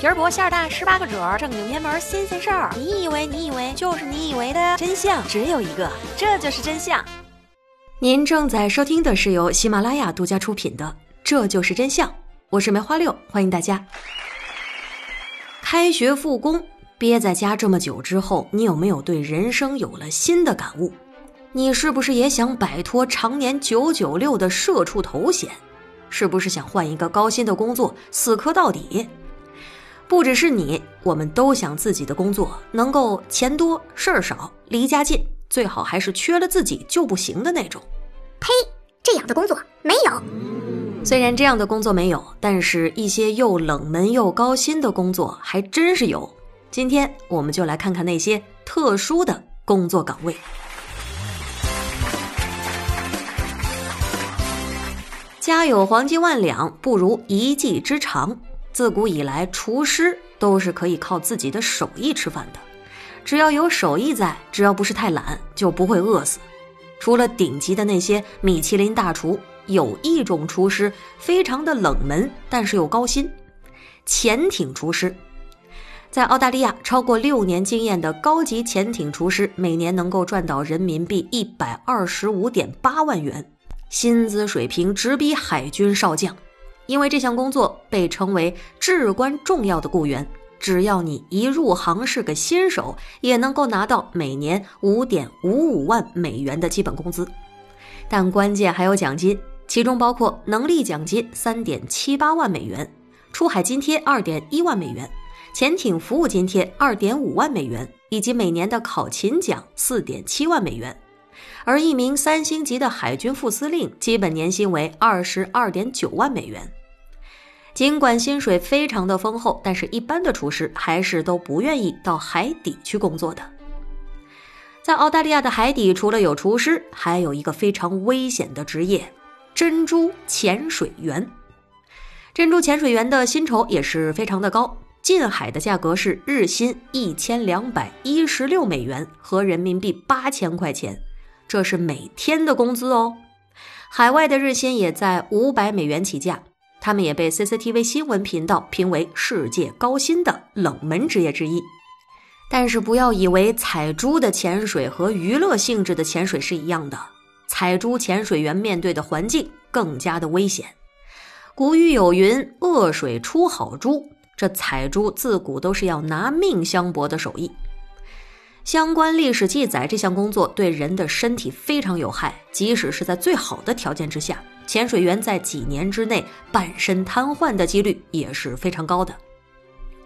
皮儿薄馅儿大，十八个褶儿，正经偏门新鲜事儿。你以为你以为就是你以为的真相只有一个，这就是真相。您正在收听的是由喜马拉雅独家出品的《这就是真相》，我是梅花六，欢迎大家。开学复工，憋在家这么久之后，你有没有对人生有了新的感悟？你是不是也想摆脱常年九九六的社畜头衔？是不是想换一个高薪的工作，死磕到底？不只是你，我们都想自己的工作能够钱多事儿少，离家近，最好还是缺了自己就不行的那种。呸！这样的工作没有。虽然这样的工作没有，但是一些又冷门又高薪的工作还真是有。今天我们就来看看那些特殊的工作岗位。家有黄金万两，不如一技之长。自古以来，厨师都是可以靠自己的手艺吃饭的。只要有手艺在，只要不是太懒，就不会饿死。除了顶级的那些米其林大厨，有一种厨师非常的冷门，但是又高薪——潜艇厨师。在澳大利亚，超过六年经验的高级潜艇厨师，每年能够赚到人民币一百二十五点八万元。薪资水平直逼海军少将，因为这项工作被称为至关重要的雇员。只要你一入行是个新手，也能够拿到每年五点五五万美元的基本工资。但关键还有奖金，其中包括能力奖金三点七八万美元，出海津贴二点一万美元，潜艇服务津贴二点五万美元，以及每年的考勤奖四点七万美元。而一名三星级的海军副司令，基本年薪为二十二点九万美元。尽管薪水非常的丰厚，但是一般的厨师还是都不愿意到海底去工作的。在澳大利亚的海底，除了有厨师，还有一个非常危险的职业——珍珠潜水员。珍珠潜水员的薪酬也是非常的高，近海的价格是日薪一千两百一十六美元，合人民币八千块钱。这是每天的工资哦，海外的日薪也在五百美元起价。他们也被 CCTV 新闻频道评为世界高薪的冷门职业之一。但是不要以为采珠的潜水和娱乐性质的潜水是一样的，采珠潜水员面对的环境更加的危险。古语有云：“恶水出好珠”，这采珠自古都是要拿命相搏的手艺。相关历史记载，这项工作对人的身体非常有害。即使是在最好的条件之下，潜水员在几年之内半身瘫痪的几率也是非常高的。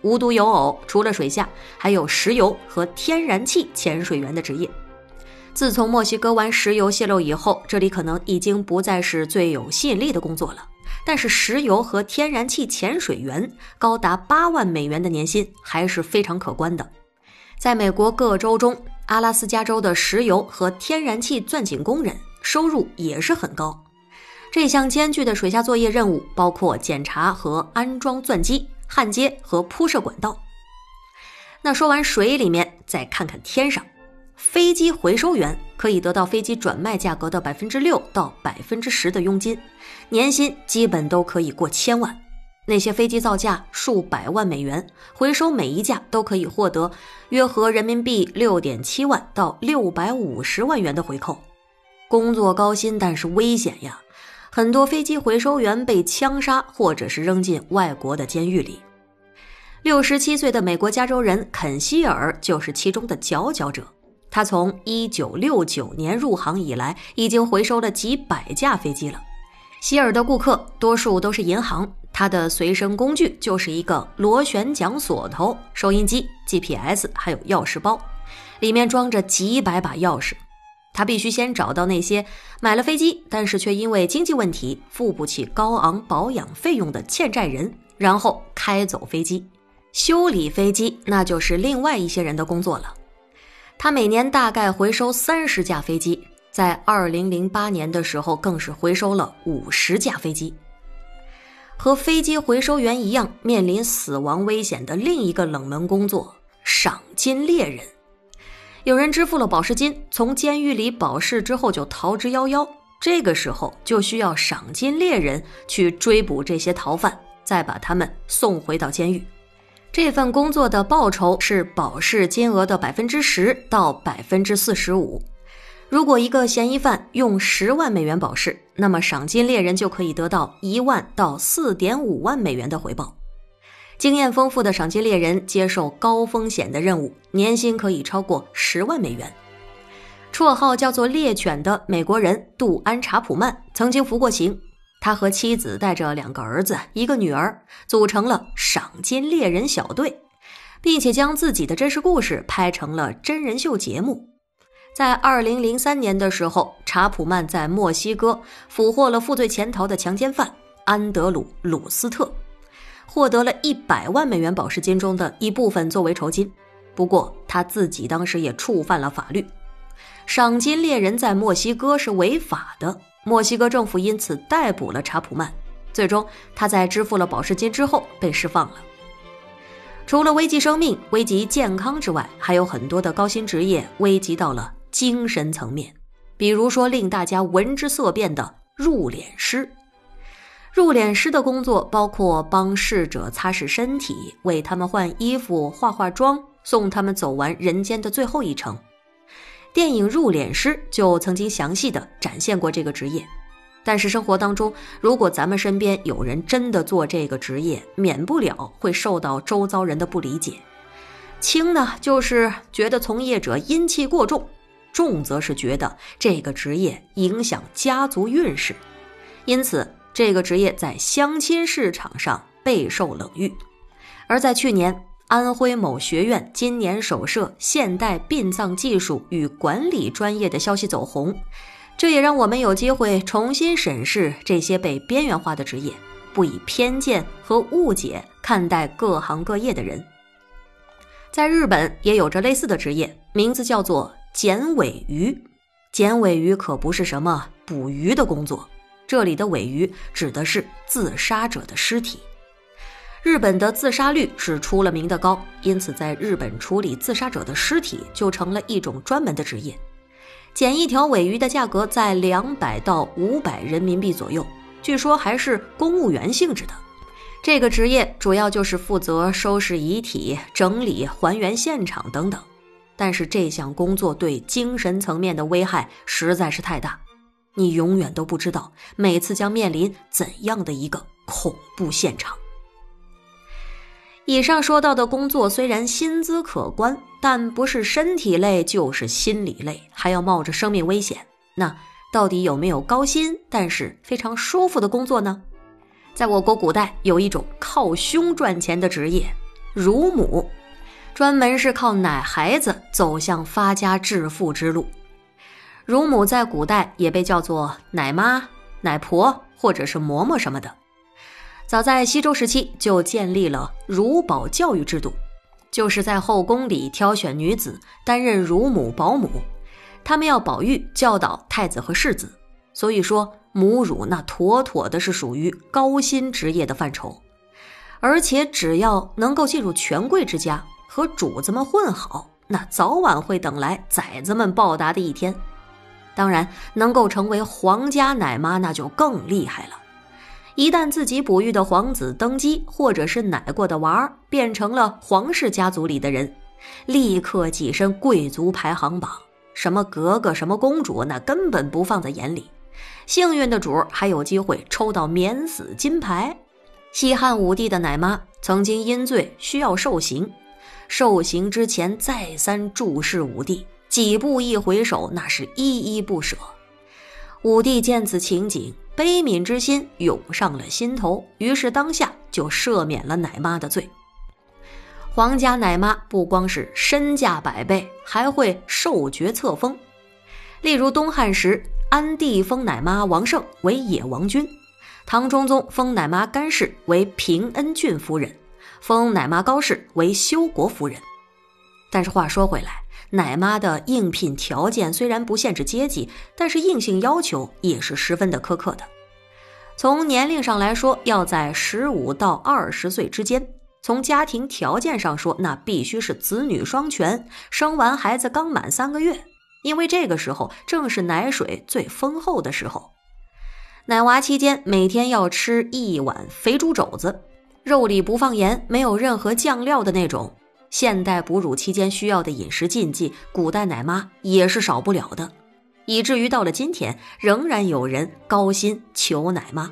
无独有偶，除了水下，还有石油和天然气潜水员的职业。自从墨西哥湾石油泄漏以后，这里可能已经不再是最有吸引力的工作了。但是，石油和天然气潜水员高达八万美元的年薪还是非常可观的。在美国各州中，阿拉斯加州的石油和天然气钻井工人收入也是很高。这项艰巨的水下作业任务包括检查和安装钻机、焊接和铺设管道。那说完水里面，再看看天上，飞机回收员可以得到飞机转卖价格的百分之六到百分之十的佣金，年薪基本都可以过千万。那些飞机造价数百万美元，回收每一架都可以获得约合人民币六点七万到六百五十万元的回扣。工作高薪，但是危险呀！很多飞机回收员被枪杀，或者是扔进外国的监狱里。六十七岁的美国加州人肯希尔就是其中的佼佼者。他从一九六九年入行以来，已经回收了几百架飞机了。希尔的顾客多数都是银行。他的随身工具就是一个螺旋桨锁头、收音机、GPS，还有钥匙包，里面装着几百把钥匙。他必须先找到那些买了飞机，但是却因为经济问题付不起高昂保养费用的欠债人，然后开走飞机。修理飞机那就是另外一些人的工作了。他每年大概回收三十架飞机，在二零零八年的时候更是回收了五十架飞机。和飞机回收员一样，面临死亡危险的另一个冷门工作——赏金猎人。有人支付了保释金，从监狱里保释之后就逃之夭夭。这个时候就需要赏金猎人去追捕这些逃犯，再把他们送回到监狱。这份工作的报酬是保释金额的百分之十到百分之四十五。如果一个嫌疑犯用十万美元保释，那么赏金猎人就可以得到一万到四点五万美元的回报。经验丰富的赏金猎人接受高风险的任务，年薪可以超过十万美元。绰号叫做“猎犬”的美国人杜安·查普曼曾经服过刑。他和妻子带着两个儿子、一个女儿，组成了赏金猎人小队，并且将自己的真实故事拍成了真人秀节目。在2003年的时候，查普曼在墨西哥俘获了负罪潜逃的强奸犯安德鲁·鲁斯特，获得了一百万美元保释金中的一部分作为酬金。不过他自己当时也触犯了法律，赏金猎人在墨西哥是违法的。墨西哥政府因此逮捕了查普曼，最终他在支付了保释金之后被释放了。除了危及生命、危及健康之外，还有很多的高薪职业危及到了精神层面，比如说令大家闻之色变的入殓师。入殓师的工作包括帮逝者擦拭身体、为他们换衣服、化化妆，送他们走完人间的最后一程。电影《入殓师》就曾经详细的展现过这个职业，但是生活当中，如果咱们身边有人真的做这个职业，免不了会受到周遭人的不理解。轻呢，就是觉得从业者阴气过重；重则是觉得这个职业影响家族运势，因此这个职业在相亲市场上备受冷遇。而在去年。安徽某学院今年首设现代殡葬技术与管理专业的消息走红，这也让我们有机会重新审视这些被边缘化的职业，不以偏见和误解看待各行各业的人。在日本也有着类似的职业，名字叫做剪尾鱼。剪尾鱼可不是什么捕鱼的工作，这里的尾鱼指的是自杀者的尸体。日本的自杀率是出了名的高，因此在日本处理自杀者的尸体就成了一种专门的职业。捡一条尾鱼的价格在两百到五百人民币左右，据说还是公务员性质的。这个职业主要就是负责收拾遗体、整理、还原现场等等。但是这项工作对精神层面的危害实在是太大，你永远都不知道每次将面临怎样的一个恐怖现场。以上说到的工作虽然薪资可观，但不是身体累就是心理累，还要冒着生命危险。那到底有没有高薪但是非常舒服的工作呢？在我国古代有一种靠胸赚钱的职业——乳母，专门是靠奶孩子走向发家致富之路。乳母在古代也被叫做奶妈、奶婆或者是嬷嬷什么的。早在西周时期就建立了乳保教育制度，就是在后宫里挑选女子担任乳母、保姆，他们要保育、教导太子和世子。所以说，母乳那妥妥的是属于高薪职业的范畴，而且只要能够进入权贵之家，和主子们混好，那早晚会等来崽子们报答的一天。当然，能够成为皇家奶妈，那就更厉害了。一旦自己哺育的皇子登基，或者是奶过的娃儿变成了皇室家族里的人，立刻跻身贵族排行榜。什么格格，什么公主，那根本不放在眼里。幸运的主儿还有机会抽到免死金牌。西汉武帝的奶妈曾经因罪需要受刑，受刑之前再三注视武帝，几步一回首，那是依依不舍。武帝见此情景。悲悯之心涌上了心头，于是当下就赦免了奶妈的罪。皇家奶妈不光是身价百倍，还会受爵册封。例如东汉时，安帝封奶妈王胜为野王君，唐中宗封奶妈甘氏为平恩郡夫人，封奶妈高氏为修国夫人。但是话说回来。奶妈的应聘条件虽然不限制阶级，但是硬性要求也是十分的苛刻的。从年龄上来说，要在十五到二十岁之间；从家庭条件上说，那必须是子女双全，生完孩子刚满三个月，因为这个时候正是奶水最丰厚的时候。奶娃期间每天要吃一碗肥猪肘子，肉里不放盐，没有任何酱料的那种。现代哺乳期间需要的饮食禁忌，古代奶妈也是少不了的，以至于到了今天，仍然有人高薪求奶妈。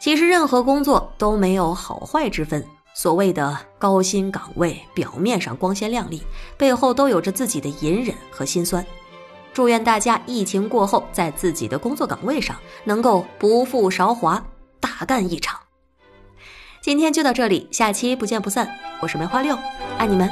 其实任何工作都没有好坏之分，所谓的高薪岗位，表面上光鲜亮丽，背后都有着自己的隐忍和心酸。祝愿大家疫情过后，在自己的工作岗位上能够不负韶华，大干一场。今天就到这里，下期不见不散。我是梅花六，爱你们。